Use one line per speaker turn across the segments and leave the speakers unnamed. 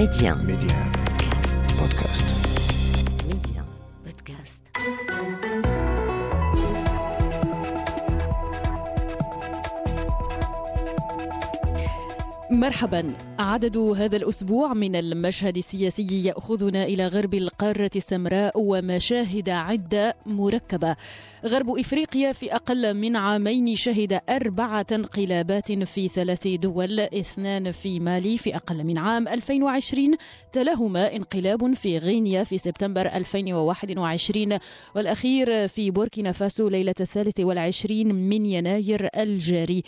Média.
Média. Podcast.
Média. Podcast.
مرحبا عدد هذا الأسبوع من المشهد السياسي يأخذنا إلى غرب القارة السمراء ومشاهد عدة مركبة. غرب إفريقيا في أقل من عامين شهد أربعة انقلابات في ثلاث دول اثنان في مالي في أقل من عام 2020 تلهما انقلاب في غينيا في سبتمبر 2021 والأخير في بوركينا فاسو ليلة الثالث والعشرين من يناير الجاري.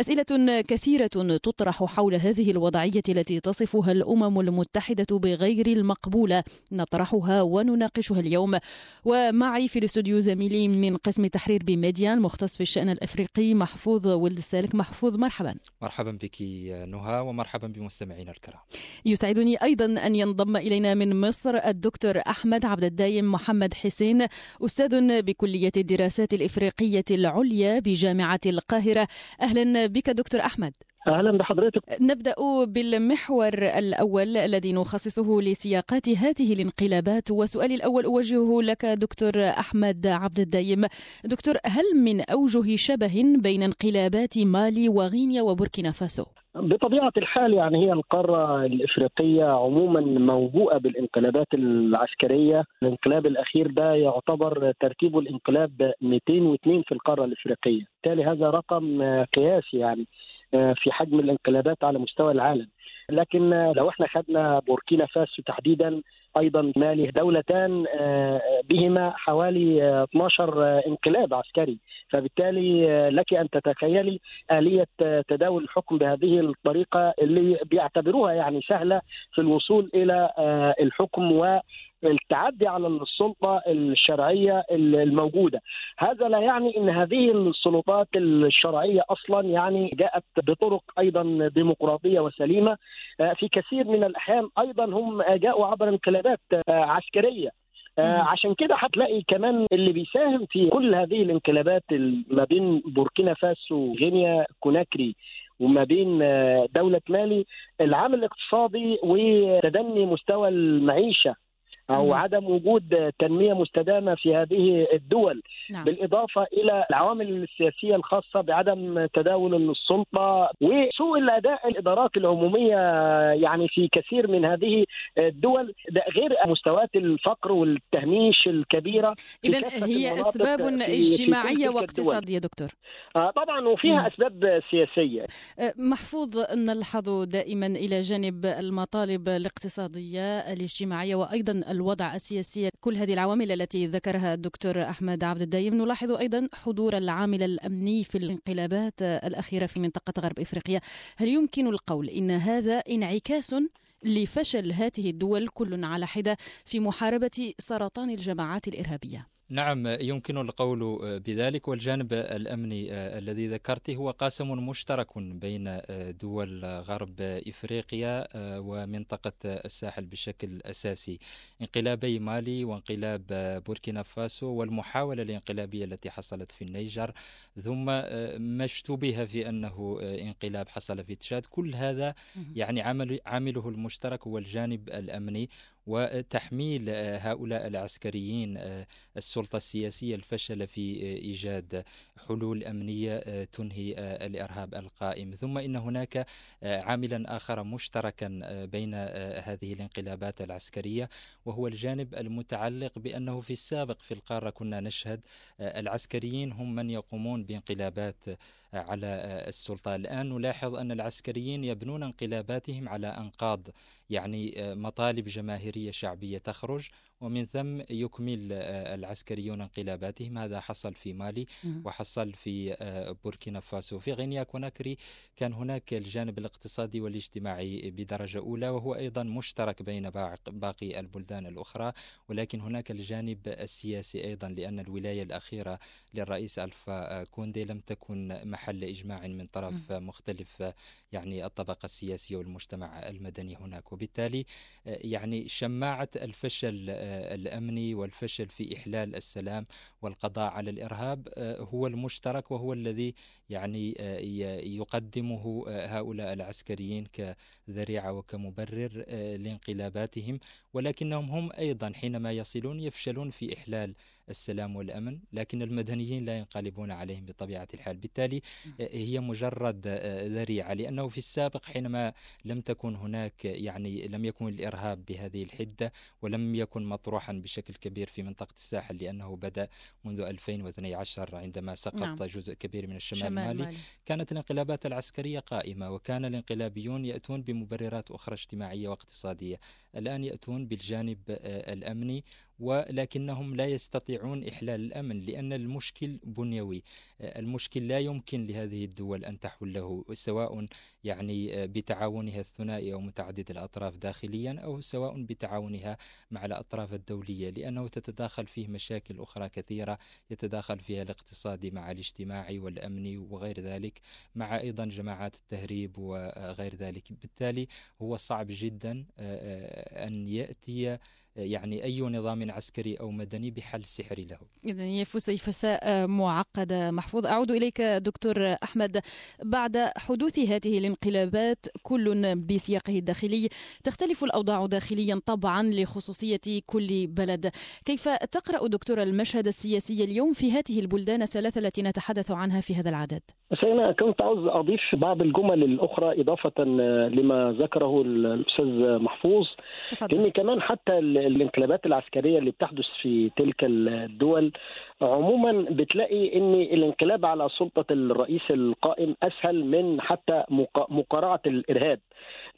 أسئلة كثيرة تطرح حول هذه الوضعيه التي تصفها الأمم المتحدة بغير المقبولة. نطرحها ونناقشها اليوم. ومعي في الاستوديو زميلي من قسم تحرير بميديا المختص في الشأن الأفريقي محفوظ ولد السالك محفوظ مرحبا.
مرحبا بك نهى ومرحبا بمستمعينا الكرام.
يسعدني أيضا أن ينضم إلينا من مصر الدكتور أحمد عبد الدايم محمد حسين أستاذ بكلية الدراسات الإفريقية العليا بجامعة القاهرة. أهلا بك دكتور أحمد.
أهلا بحضرتك.
نبدأ بالمحور الأول الذي نخصصه لسياقات هذه الانقلابات وسؤالي الأول أوجهه لك دكتور أحمد عبد الدايم. دكتور هل من أوجه شبه بين انقلابات مالي وغينيا وبوركينا فاسو؟
بطبيعة الحال يعني هي القارة الإفريقية عموما موبوءه بالانقلابات العسكرية، الانقلاب الأخير ده يعتبر ترتيبه الانقلاب 202 في القارة الإفريقية، بالتالي هذا رقم قياسي يعني. في حجم الانقلابات على مستوى العالم. لكن لو إحنا خدنا بوركينا فاسو تحديدا أيضا مالي دولتان بهما حوالي 12 انقلاب عسكري. فبالتالي لك أن تتخيلي آلية تداول الحكم بهذه الطريقة اللي بيعتبروها يعني سهلة في الوصول إلى الحكم و التعدي على السلطة الشرعية الموجودة، هذا لا يعني إن هذه السلطات الشرعية أصلا يعني جاءت بطرق أيضا ديمقراطية وسليمة. في كثير من الأحيان أيضا هم جاءوا عبر انقلابات عسكرية. عشان كده هتلاقي كمان اللي بيساهم في كل هذه الانقلابات ما بين بوركينا فاسو وغينيا كوناكري وما بين دولة مالي العامل الاقتصادي وتدني مستوى المعيشة. أو مم. عدم وجود تنمية مستدامة في هذه الدول نعم. بالإضافة إلى العوامل السياسية الخاصة بعدم تداول السلطة وسوء الأداء الإدارات العمومية يعني في كثير من هذه الدول ده غير مستويات الفقر والتهميش الكبيرة
اذا هي أسباب اجتماعية واقتصاديه دكتور
آه طبعا وفيها مم. أسباب سياسية
محفوظ نلحظ دائما إلى جانب المطالب الاقتصادية الاجتماعية وأيضا الوضع السياسي كل هذه العوامل التي ذكرها الدكتور أحمد عبد الدايم. نلاحظ أيضا حضور العامل الأمني في الانقلابات الأخيرة في منطقة غرب إفريقيا. هل يمكن القول إن هذا انعكاس لفشل هذه الدول كل على حدة في محاربة سرطان الجماعات الإرهابية؟
نعم يمكن القول بذلك والجانب الأمني الذي ذكرته هو قاسم مشترك بين دول غرب إفريقيا ومنطقة الساحل بشكل أساسي. انقلابي مالي وانقلاب بوركينا فاسو والمحاولة الانقلابية التي حصلت في النيجر ثم ما اشتبه في أنه انقلاب حصل في تشاد. كل هذا يعني عمل عامله المشترك هو الجانب الأمني. وتحميل هؤلاء العسكريين السلطة السياسية الفشل في إيجاد حلول أمنية تنهي الإرهاب القائم. ثم إن هناك عاملا آخر مشتركا بين هذه الانقلابات العسكرية وهو الجانب المتعلق بأنه في السابق في القارة كنا نشهد العسكريين هم من يقومون بانقلابات على السلطة. الآن نلاحظ أن العسكريين يبنون انقلاباتهم على أنقاض يعني مطالب جماهيرية شعبية تخرج ومن ثم يكمل العسكريون انقلاباتهم. هذا حصل في مالي وحصل في بوركينا فاسو. في غينيا كوناكري كان هناك الجانب الاقتصادي والاجتماعي بدرجة أولى وهو أيضا مشترك بين باقي البلدان الأخرى. ولكن هناك الجانب السياسي أيضا لأن الولاية الأخيرة للرئيس ألفا كوندي لم تكن محل إجماع من طرف مختلف يعني الطبقة السياسية والمجتمع المدني هناك. وبالتالي يعني شماعة الفشل الأمني والفشل في إحلال السلام والقضاء على الإرهاب هو المشترك وهو الذي يعني يقدمه هؤلاء العسكريين كذريعة وكمبرر لانقلاباتهم. ولكنهم هم أيضا حينما يصلون يفشلون في إحلال السلام والأمن لكن المدنيين لا ينقلبون عليهم بطبيعة الحال بالتالي هي مجرد ذريعة لأنه في السابق حينما لم تكن هناك يعني لم يكن الإرهاب بهذه الحدة ولم يكن مطروحا بشكل كبير في منطقة الساحل لأنه بدأ منذ 2012 عندما سقط نعم. جزء كبير من الشمال المالي مالي. كانت الانقلابات العسكرية قائمة وكان الانقلابيون يأتون بمبررات أخرى اجتماعية واقتصادية الآن يأتون بالجانب الأمني ولكنهم لا يستطيعون إحلال الأمن لأن المشكل بنيوي. المشكل لا يمكن لهذه الدول أن تحله سواء يعني بتعاونها الثنائي أو متعدد الأطراف داخليا أو سواء بتعاونها مع الأطراف الدولية لأنه تتداخل فيه مشاكل أخرى كثيرة يتداخل فيها الاقتصادي مع الاجتماعي والأمني وغير ذلك مع أيضا جماعات التهريب وغير ذلك. بالتالي هو صعب جدا أن يأتي يعني أي نظام عسكري أو مدني بحل سحري له.
إذا هي فسيفساء معقدة محفوظ. أعود إليك دكتور أحمد. بعد حدوث هذه الانقلابات كل بسياقه الداخلي تختلف الأوضاع داخليا طبعا لخصوصية كل بلد. كيف تقرأ دكتور المشهد السياسي اليوم في هذه البلدان الثلاثة التي نتحدث عنها في هذا العدد؟
بس أنا كنت عاوز أضيف بعض الجمل الأخرى إضافة لما ذكره الأستاذ محفوظ. تفضل. إن كمان حتى الانقلابات العسكرية اللي بتحدث في تلك الدول عموما بتلاقي إن الانقلاب على سلطة الرئيس القائم أسهل من حتى مقارعة الإرهاب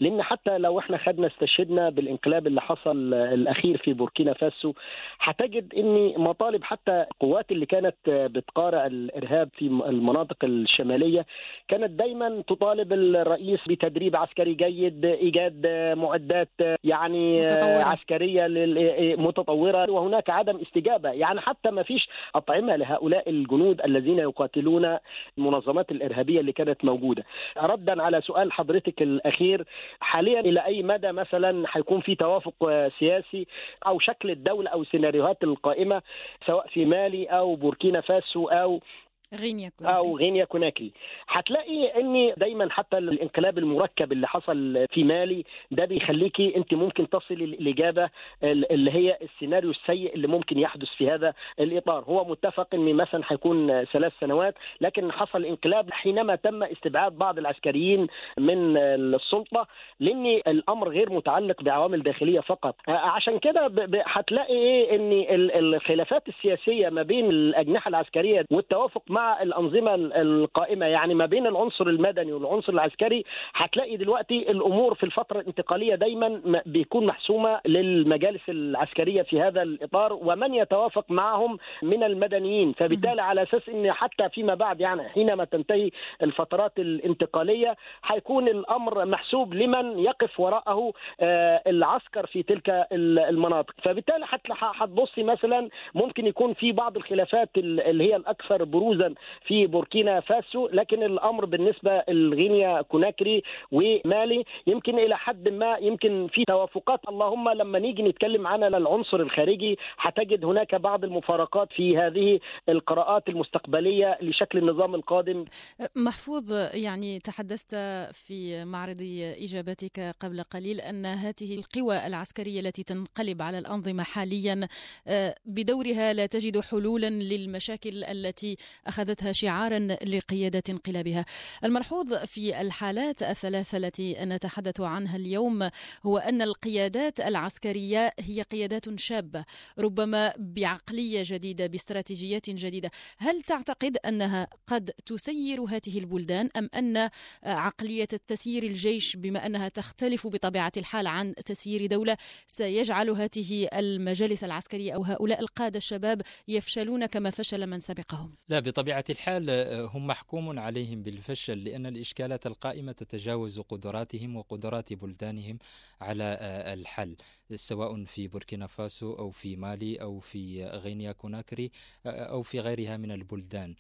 لأن حتى لو إحنا خدنا استشهدنا بالانقلاب اللي حصل الأخير في بوركينا فاسو هتجد إن مطالب حتى القوات اللي كانت بتقارع الإرهاب في المناطق الشمالية كانت دايما تطالب الرئيس بتدريب عسكري جيد إيجاد معدات يعني متطورة. عسكرية متطورة وهناك عدم استجابة يعني حتى ما فيش أطعمة لهؤلاء الجنود الذين يقاتلون المنظمات الإرهابية اللي كانت موجودة. ردا على سؤال حضرتك الأخير حاليا إلى أي مدى مثلا هيكون في توافق سياسي أو شكل الدولة أو سيناريوهات القائمة سواء في مالي أو بوركينا فاسو أو
غينيا كوناكري
أو غينيا كوناكري هتلاقي ان دايما حتى الانقلاب المركب اللي حصل في مالي ده بيخليكي أنت ممكن تصل الاجابه اللي هي السيناريو السيء اللي ممكن يحدث في هذا الإطار. هو متفق ان مثلا هيكون ثلاث سنوات لكن حصل انقلاب حينما تم استبعاد بعض العسكريين من السلطة لأن الأمر غير متعلق بعوامل داخلية فقط. عشان كده هتلاقي إيه ان الخلافات السياسية ما بين الأجنحة العسكرية والتوافق مع الأنظمة القائمة يعني ما بين العنصر المدني والعنصر العسكري هتلاقي دلوقتي الأمور في الفترة الانتقالية دايما بيكون محسومة للمجالس العسكرية في هذا الإطار ومن يتوافق معهم من المدنيين. فبالتالي على أساس إن حتى فيما بعد يعني حينما تنتهي الفترات الانتقالية هيكون الأمر محسوب لمن يقف وراءه آه، العسكر في تلك المناطق. فبالتالي هتبصي مثلا ممكن يكون في بعض الخلافات اللي هي الأكثر بروزا في بوركينا فاسو لكن الأمر بالنسبة لغينيا كوناكري ومالي يمكن إلى حد ما يمكن في توافقات. اللهم لما نيجي نتكلم عن العنصر الخارجي هتجد هناك بعض المفارقات في هذه القراءات المستقبلية لشكل النظام القادم.
محفوظ يعني تحدثت في معرض إجابتك قبل قليل أن هذه القوى العسكرية التي تنقلب على الأنظمة حاليا آه، بدورها لا تجد حلولا للمشاكل التي أخذتها شعارا لقيادة انقلابها. الملحوظ في الحالات الثلاثة التي نتحدث عنها اليوم هو أن القيادات العسكرية هي قيادات شابة ربما بعقلية جديدة باستراتيجيات جديدة. هل تعتقد أنها قد تسير هذه البلدان أم أن عقلية تسيير الجيش بما أنها تختلف بطبيعة الحال عن تسيير دولة سيجعل هذه المجالس العسكرية أو هؤلاء القادة الشباب يفشلون كما فشل من سبقهم؟
لا بطبيعة الحال آه، هم محكوم عليهم بالفشل لأن الإشكالات القائمة تتجاوز قدراتهم وقدرات بلدانهم على آه، الحل. سواء في بوركينا فاسو أو في مالي أو في غينيا كوناكري أو في غيرها من البلدان.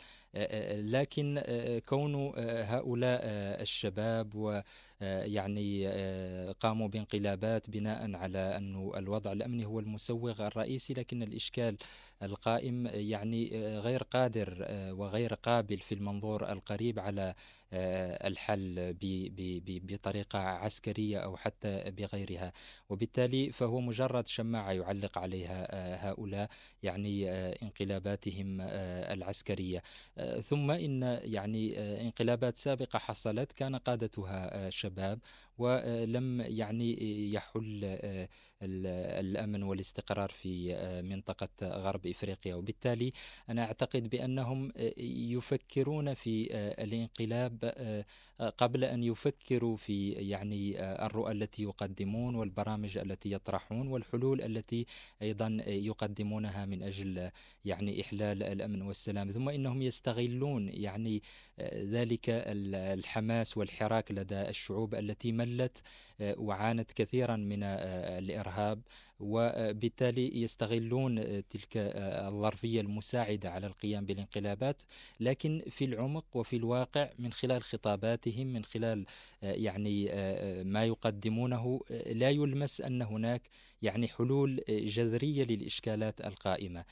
لكن كون هؤلاء الشباب ويعني قاموا بانقلابات بناء على أن الوضع الأمني هو المسوغ الرئيسي لكن الإشكال القائم يعني غير قادر وغير قابل في المنظور القريب على الحل بطريقة عسكرية أو حتى بغيرها. وبالتالي فهو مجرد شماعة يعلق عليها هؤلاء يعني انقلاباتهم العسكرية. ثم إن يعني انقلابات سابقة حصلت كان قادتها شباب. ولم يعني يحل الأمن والاستقرار في منطقة غرب إفريقيا. وبالتالي أنا أعتقد بأنهم يفكرون في الانقلاب قبل أن يفكروا في يعني الرؤى التي يقدمون والبرامج التي يطرحون والحلول التي أيضا يقدمونها من أجل يعني إحلال الأمن والسلام. ثم إنهم يستغلون يعني ذلك الحماس والحراك لدى الشعوب التي ملت وعانت كثيرا من الإرهاب وبالتالي يستغلون تلك الظرفية المساعدة على القيام بالانقلابات. لكن في العمق وفي الواقع من خلال خطاباتهم من خلال يعني ما يقدمونه لا يلمس أن هناك يعني حلول جذرية للإشكالات القائمة.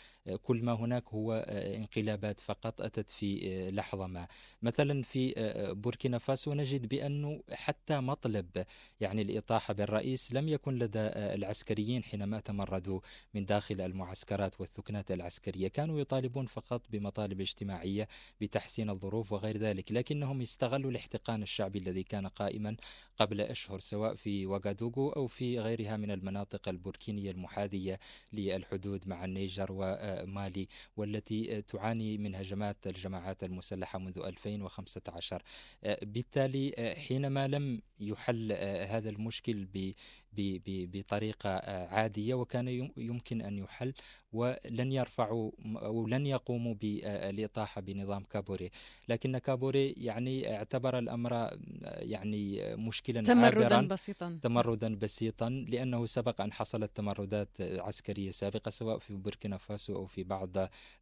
كل ما هناك هو انقلابات فقط أتت في لحظة ما. مثلا في بوركينا فاسو نجد بأنه حتى مطلب يعني الإطاحة بالرئيس لم يكن لدى العسكريين حينما تمردوا من داخل المعسكرات والثكنات العسكرية. كانوا يطالبون فقط بمطالب اجتماعية بتحسين الظروف وغير ذلك لكنهم استغلوا الاحتقان الشعبي الذي كان قائما قبل أشهر سواء في وغادوغو أو في غيرها من المناطق البوركينية المحاذية للحدود مع النيجر ومالي والتي تعاني من هجمات الجماعات المسلحة منذ 2015 بالتالي حينما لم يحل هذا المشكل بطريقة عادية وكان يمكن أن يحل ولن يرفعوا أو لن يقوموا بالإطاحة بنظام كابوري. لكن كابوري يعني اعتبر الأمر يعني مشكلا
تمردا عابرا بسيطا.
تمردا بسيطا لأنه سبق أن حصلت تمردات عسكرية سابقة سواء في بوركينا فاسو أو في بعض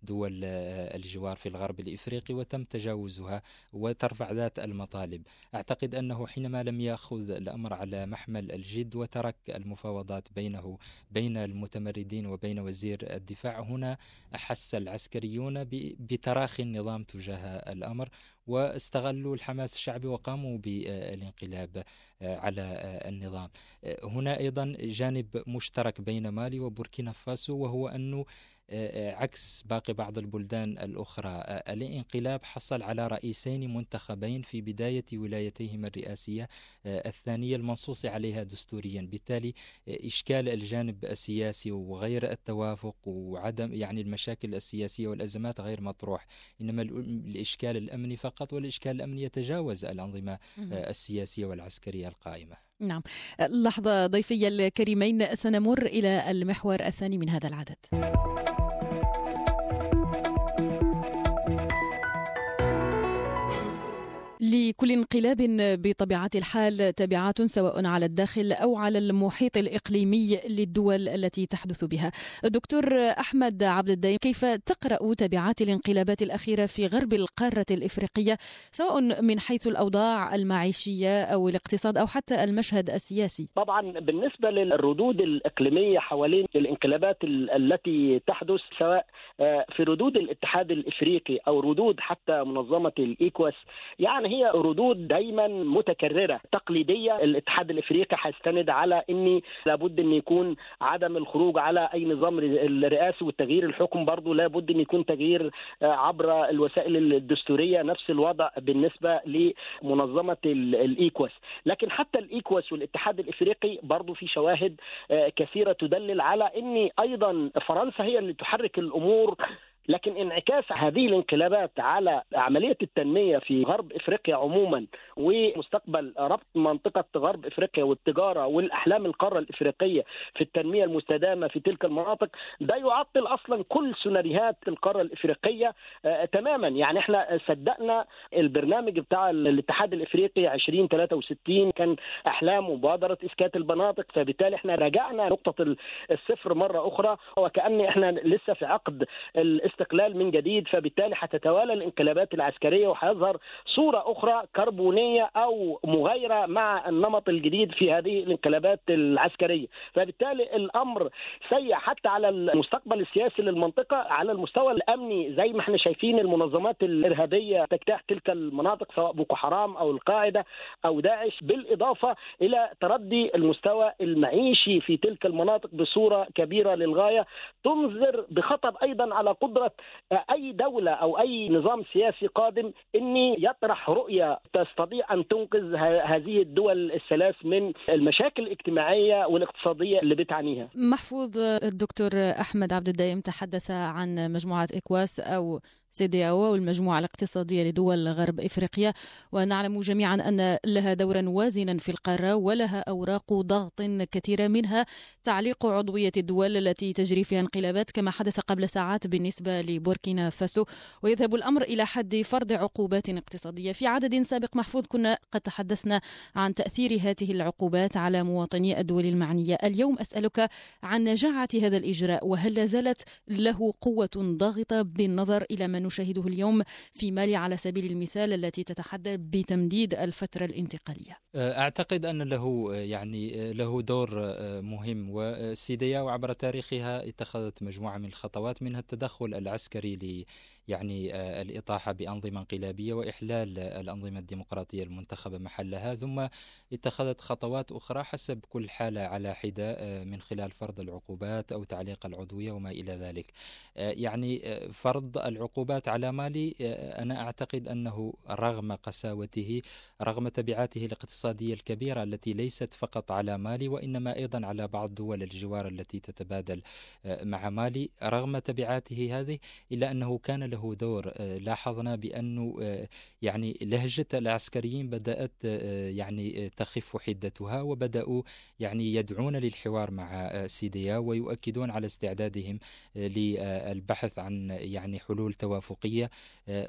دول الجوار في الغرب الإفريقي وتم تجاوزها وترفع ذات المطالب. أعتقد أنه حينما لم يأخذ الأمر على محمل الجد وترك المفاوضات بينه بين المتمردين وبين وزير الدفاع. هنا أحس العسكريون بتراخي النظام تجاه الأمر واستغلوا الحماس الشعبي وقاموا بالانقلاب على النظام. هنا أيضا جانب مشترك بين مالي وبوركينا فاسو وهو أنه عكس باقي بعض البلدان الأخرى. الانقلاب حصل على رئيسين منتخبين في بداية ولايتيهما الرئاسية الثانية المنصوص عليها دستوريا. بالتالي إشكال الجانب السياسي وغير التوافق وعدم يعني المشاكل السياسية والأزمات غير مطروح. إنما الإشكال الأمني فقط والإشكال الأمني يتجاوز الأنظمة السياسية والعسكرية القائمة.
نعم. لحظة ضيفي الكريمين سنمر إلى المحور الثاني من هذا العدد. لكل انقلاب بطبيعة الحال تبعات سواء على الداخل أو على المحيط الإقليمي للدول التي تحدث بها. دكتور أحمد عبد الدايم كيف تقرأ تبعات الانقلابات الأخيرة في غرب القارة الإفريقية سواء من حيث الأوضاع المعيشية أو الاقتصاد أو حتى المشهد السياسي؟
طبعا بالنسبة للردود الإقليمية حوالين الانقلابات التي تحدث سواء في ردود الاتحاد الإفريقي أو ردود حتى منظمة الإيكواس يعني هي ردود دايما متكررة. تقليديه الاتحاد الإفريقي هيستند على ان لابد إن يكون عدم الخروج على أي نظام الرئاسي والتغيير الحكم برضه لابد إن يكون تغيير عبر الوسائل الدستورية. نفس الوضع بالنسبة لمنظمة الإيكواس. لكن حتى الإيكواس والاتحاد الإفريقي برضه في شواهد كثيرة تدلل على ان أيضا فرنسا هي اللي تحرك الأمور. لكن انعكاس هذه الانقلابات على عملية التنمية في غرب إفريقيا عموما ومستقبل ربط منطقة غرب إفريقيا والتجارة والأحلام القارة الإفريقية في التنمية المستدامة في تلك المناطق ده يعطل أصلا كل سيناريوهات القارة الإفريقية آه تماما. يعني إحنا صدقنا البرنامج بتاع الاتحاد الإفريقي 2063 كان أحلام مبادره اسكات المناطق فبالتالي إحنا رجعنا نقطة الصفر مرة أخرى وكأن إحنا لسه في عقد الاستقلال من جديد فبالتالي حتتوالى الانقلابات العسكرية وحيظهر صورة أخرى كربونية أو مغايرة مع النمط الجديد في هذه الانقلابات العسكرية. فبالتالي الأمر سيء حتى على المستقبل السياسي للمنطقة على المستوى الأمني زي ما إحنا شايفين المنظمات الإرهابية تجتاح تلك المناطق سواء بوكو حرام أو القاعدة أو داعش بالإضافة إلى تردي المستوى المعيشي في تلك المناطق بصورة كبيرة للغاية. تنذر بخطر أيضا على قدرة أي دولة أو أي نظام سياسي قادم ان يطرح رؤية تستطيع أن تنقذ هذه الدول الثلاث من المشاكل الاجتماعية والاقتصادية اللي بتعانيها.
محفوظ الدكتور أحمد عبد الدايم تحدث عن مجموعة إكواس أو سيدياو والمجموعة الاقتصادية لدول غرب إفريقيا. ونعلم جميعا أن لها دورا وازنا في القارة ولها أوراق ضغط كثيرة منها تعليق عضوية الدول التي تجري فيها انقلابات كما حدث قبل ساعات بالنسبة لبوركينا فاسو. ويذهب الأمر إلى حد فرض عقوبات اقتصادية. في عدد سابق محفوظ كنا قد تحدثنا عن تأثير هذه العقوبات على مواطني الدول المعنية. اليوم أسألك عن نجاعة هذا الإجراء وهل زالت له قوة ضاغطة بالنظر إلى من نشاهده اليوم في مالي على سبيل المثال التي تتحدى بتمديد الفترة الانتقالية.
أعتقد أن له يعني له دور مهم. والسيدياو عبر تاريخها اتخذت مجموعة من الخطوات منها التدخل العسكري يعني آه، الإطاحة بأنظمة انقلابية وإحلال الأنظمة الديمقراطية المنتخبة محلها ثم اتخذت خطوات أخرى حسب كل حالة على حدة آه، من خلال فرض العقوبات أو تعليق العضوية وما إلى ذلك. آه، يعني فرض العقوبات على مالي أنا أعتقد أنه رغم قساوته رغم تبعاته الاقتصادية الكبيرة التي ليست فقط على مالي وإنما أيضا على بعض دول الجوار التي تتبادل مع مالي رغم تبعاته هذه إلا أنه كان له دور. آه، لاحظنا بأنه آه، يعني لهجة العسكريين بدأت آه، يعني تخف حدتها وبدأوا يعني يدعون للحوار مع سيديا ويؤكدون على استعدادهم للبحث عن يعني حلول توافقية.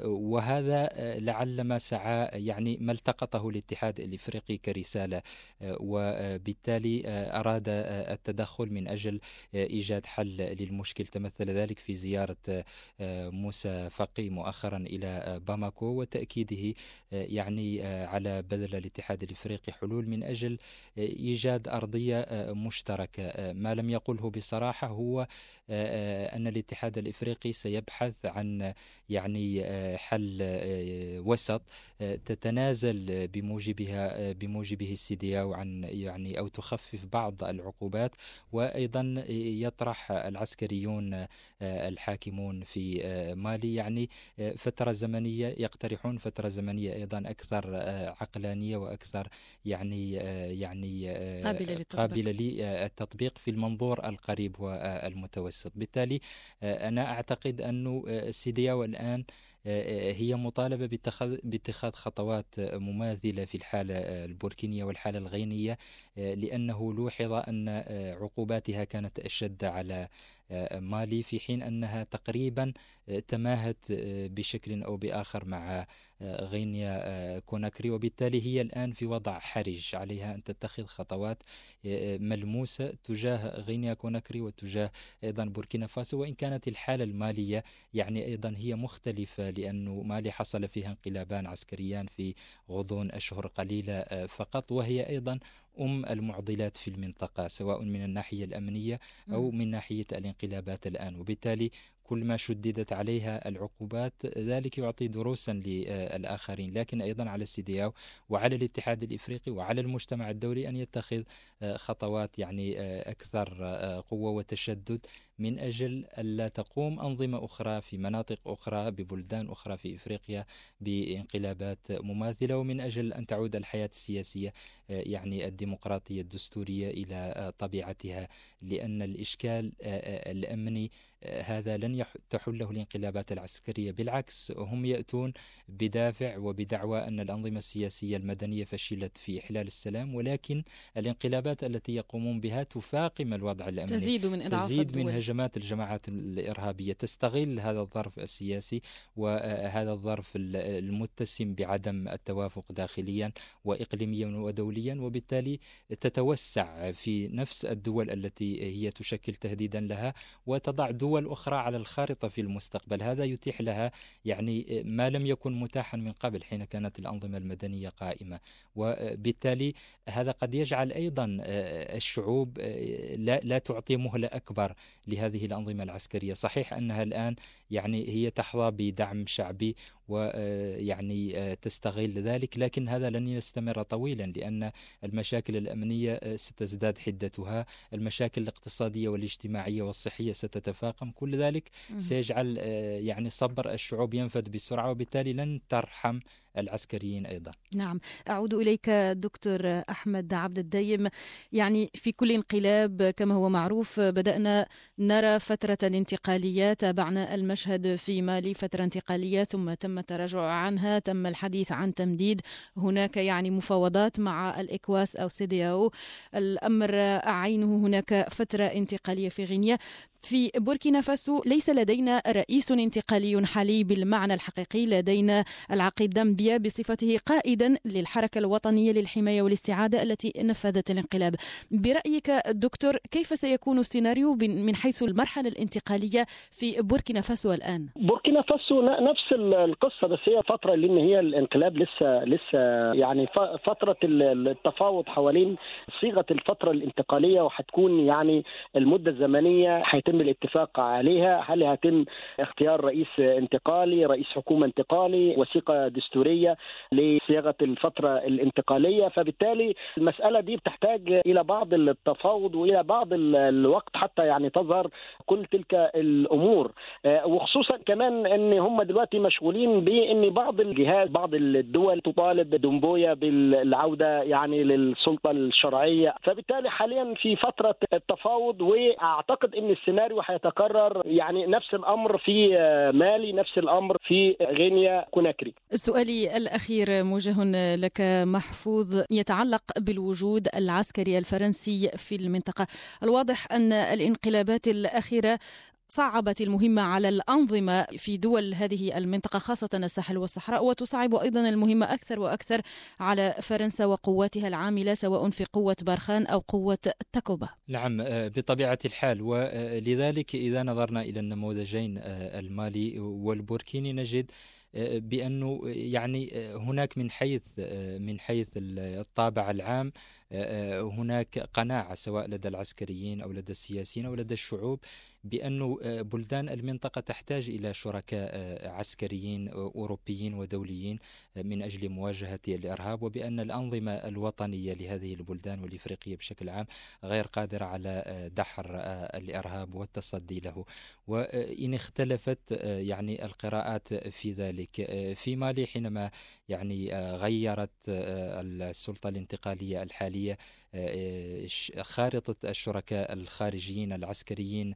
وهذا لعل ما سعى يعني ما التقطه الاتحاد الإفريقي كرسالة. وبالتالي أراد التدخل من أجل إيجاد حل للمشكل. تمثل ذلك في زيارة موسى فقي مؤخرا إلى باماكو وتأكيده يعني على بذل الاتحاد الإفريقي حلول من أجل إيجاد أرضية مشتركة. ما لم يقله بصراحة هو أن الاتحاد الإفريقي سيبحث عن يعني حل وسط تتنازل بموجبها بموجبه السيدياو عن يعني أو تخفف بعض العقوبات. وأيضا يطرح العسكريون الحاكمون في مالي بالتالي يعني آه، فترة زمنية يقترحون فترة زمنية أيضا أكثر آه، عقلانية وأكثر يعني آه، يعني
قابلة للتطبيق,
قابلة للتطبيق في المنظور القريب والمتوسط. بالتالي أنا أعتقد أنه السيدياو الآن هي مطالبة باتخاذ خطوات مماثلة في الحالة البوركينية والحالة الغينية لأنه لوحظ أن عقوباتها كانت أشد على مالي في حين أنها تقريبا تماهت بشكل أو بآخر مع غينيا كوناكري. وبالتالي هي الآن في وضع حرج عليها أن تتخذ خطوات ملموسة تجاه غينيا كوناكري وتجاه أيضا بوركينا فاسو. وإن كانت الحالة المالية يعني أيضا هي مختلفة لأنه مالي حصل فيها انقلابان عسكريان في غضون أشهر قليلة فقط. وهي أيضا أم المعضلات في المنطقة سواء من الناحية الأمنية أو من ناحية الانقلابات الآن. وبالتالي كل ما شددت عليها العقوبات ذلك يعطي دروسا للآخرين. لكن أيضا على السيدياو وعلى الاتحاد الإفريقي وعلى المجتمع الدولي أن يتخذ خطوات يعني أكثر قوة وتشدد من أجل ألا تقوم أنظمة أخرى في مناطق أخرى ببلدان أخرى في إفريقيا بانقلابات مماثلة ومن أجل أن تعود الحياة السياسية يعني الديمقراطية الدستورية إلى طبيعتها. لأن الإشكال الأمني هذا لن تحله الانقلابات العسكرية. بالعكس هم يأتون بدافع وبدعوى أن الأنظمة السياسية المدنية فشلت في إحلال السلام ولكن الانقلابات التي يقومون بها تفاقم الوضع الأمني.
تزيد من إضعاف
تزيد
الدول.
من هجمات الجماعات الإرهابية تستغل هذا الظرف السياسي وهذا الظرف المتسم بعدم التوافق داخليا وإقليميا ودوليا وبالتالي تتوسع في نفس الدول التي هي تشكل تهديدا لها وتضع دول أخرى على الخارطة في المستقبل. هذا يتيح لها يعني ما لم يكن متاحا من قبل حين كانت الأنظمة المدنية قائمة. وبالتالي هذا قد يجعل أيضا الشعوب لا, تعطي مهلة أكبر لهذه الأنظمة العسكرية. صحيح أنها الآن يعني هي تحظى بدعم شعبي ويعني آه، تستغل ذلك لكن هذا لن يستمر طويلا لأن المشاكل الأمنية آه، ستزداد حدتها المشاكل الاقتصادية والاجتماعية والصحية ستتفاقم. كل ذلك سيجعل آه، يعني صبر الشعوب ينفذ بسرعة وبالتالي لن ترحم العسكريين أيضا.
نعم، أعود إليك دكتور أحمد عبد الدايم، يعني في كل انقلاب كما هو معروف بدأنا نرى فترة انتقالية، تابعنا المشهد في مالي فترة انتقالية ثم تم التراجع عنها، تم الحديث عن تمديد، هناك يعني مفاوضات مع الإكواس أو سيدياو، الأمر عينه هناك فترة انتقالية في غينيا، في بوركينا فاسو ليس لدينا رئيس انتقالي حالي بالمعنى الحقيقي لدينا العقيد دامبيا بصفته قائدا للحركة الوطنية للحماية والاستعادة التي نفذت الانقلاب. برأيك دكتور كيف سيكون السيناريو من حيث المرحلة الانتقالية في بوركينا فاسو الآن؟
بوركينا فاسو نفس القصة بس هي فترة لأن هي الانقلاب لسه لسه يعني فترة التفاوض حوالين صيغة الفترة الانتقالية وحتكون يعني المدة الزمنية حيتم يتم الاتفاق عليها. هل هيتم اختيار رئيس انتقالي رئيس حكومة انتقالي وثيقة دستورية لصياغة الفترة الانتقالية؟ فبالتالي المسألة دي بتحتاج إلى بعض التفاوض وإلى بعض الوقت حتى يعني تظهر كل تلك الأمور. آه، وخصوصا كمان إن هم دلوقتي مشغولين بإن بعض الجهات بعض الدول تطالب دمبويا بالعودة يعني للسلطة الشرعية. فبالتالي حاليا في فترة التفاوض وأعتقد إن السيناريو السيناريو حيتكرر يعني نفس الأمر في مالي نفس الأمر في غينيا كوناكري.
سؤالي الأخير موجه لك محفوظ يتعلق بالوجود العسكري الفرنسي في المنطقة. الواضح أن الانقلابات الأخيرة صعبت المهمة على الأنظمة في دول هذه المنطقة خاصة الساحل والصحراء وتصعب أيضا المهمة أكثر وأكثر على فرنسا وقواتها العاملة سواء في قوة بارخان أو قوة تاكوبا.
نعم آه، بطبيعة الحال. ولذلك إذا نظرنا إلى النموذجين آه، المالي والبوركيني نجد آه، بانه يعني هناك من حيث من حيث الطابع العام هناك قناعة سواء لدى العسكريين أو لدى السياسيين أو لدى الشعوب بأن آه، بلدان المنطقة تحتاج إلى شركاء آه، عسكريين آه، أوروبيين ودوليين من أجل مواجهة الإرهاب وبأن الأنظمة الوطنية لهذه البلدان والإفريقية بشكل عام غير قادرة على دحر الإرهاب والتصدي له. وإن اختلفت يعني القراءات في ذلك في مالي حينما يعني غيرت السلطة الانتقالية الحالية خارطة الشركاء الخارجيين العسكريين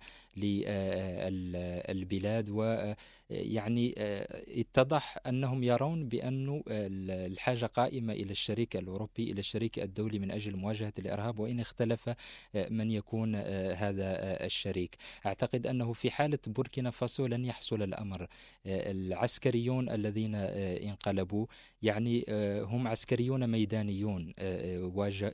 للبلاد ويعني اتضح أنهم يرون بأن الحاجة قائمة إلى الشريك الأوروبي إلى الشريك الدولي من أجل مواجهة الإرهاب وإن اختلف من يكون هذا الشريك. أعتقد أنه في حالة بوركينا فاسو لن يحصل الأمر. العسكريون الذين انقلبوا يعني هم عسكريون ميدانيون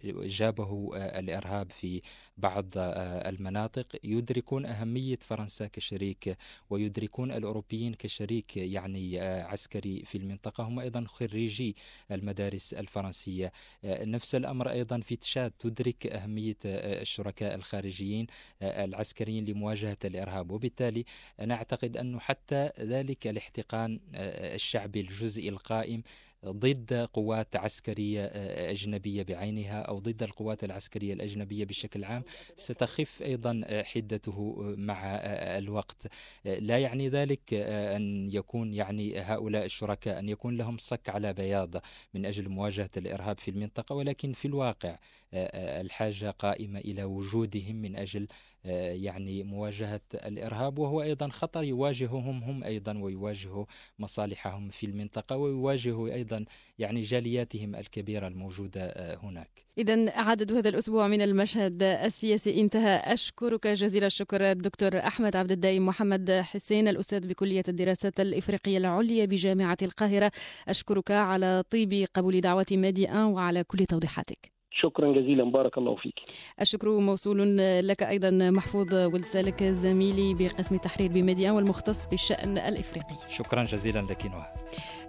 وجابه الإرهاب في بعض المناطق. يدركون أهمية فرنسا كشريك ويدركون الأوروبيين كشريك يعني عسكري في المنطقة. هم أيضا خريجي المدارس الفرنسية. نفس الأمر أيضا في تشاد. تدرك أهمية الشركاء الخارجيين العسكريين لمواجهة الإرهاب. وبالتالي أنا أعتقد أنه حتى ذلك الاحتقان الشعبي الجزئي القائم ضد قوات عسكرية أجنبية بعينها أو ضد القوات العسكرية الأجنبية بشكل عام. ستخف أيضا حدته مع الوقت. لا يعني ذلك أن يكون يعني هؤلاء الشركاء أن يكون لهم صك على بياض من أجل مواجهة الإرهاب في المنطقة. ولكن في الواقع الحاجة قائمة إلى وجودهم من أجل يعني مواجهة الإرهاب وهو أيضا خطر يواجههم هم أيضا ويواجه مصالحهم في المنطقة ويواجه أيضا يعني جالياتهم الكبيرة الموجودة هناك.
إذا عدد هذا الأسبوع من المشهد السياسي انتهى. أشكرك جزيل الشكر الدكتور أحمد عبد الدايم محمد حسين الأستاذ بكلية الدراسات الإفريقية العليا بجامعة القاهرة. أشكرك على طيب قبول دعوة ميدي1 وعلى كل توضيحاتك.
شكرا جزيلا بارك الله فيك.
الشكر موصول لك أيضا محفوظ ولد السالك زميلي بقسم التحرير بميدي1 والمختص في الشأن الإفريقي.
شكرا جزيلا لك نوى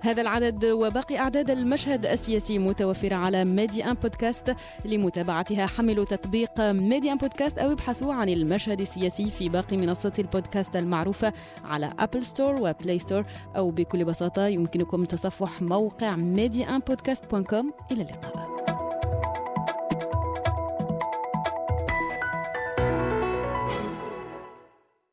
هذا العدد وباقي أعداد المشهد السياسي متوفرة على ميدي1 بودكاست. لمتابعتها حملوا تطبيق ميدي1 بودكاست أو ابحثوا عن المشهد السياسي في باقي منصات البودكاست المعروفة على App Store و Play Store أو بكل بساطة يمكنكم تصفح موقع medi1podcast.com إلى اللقاء.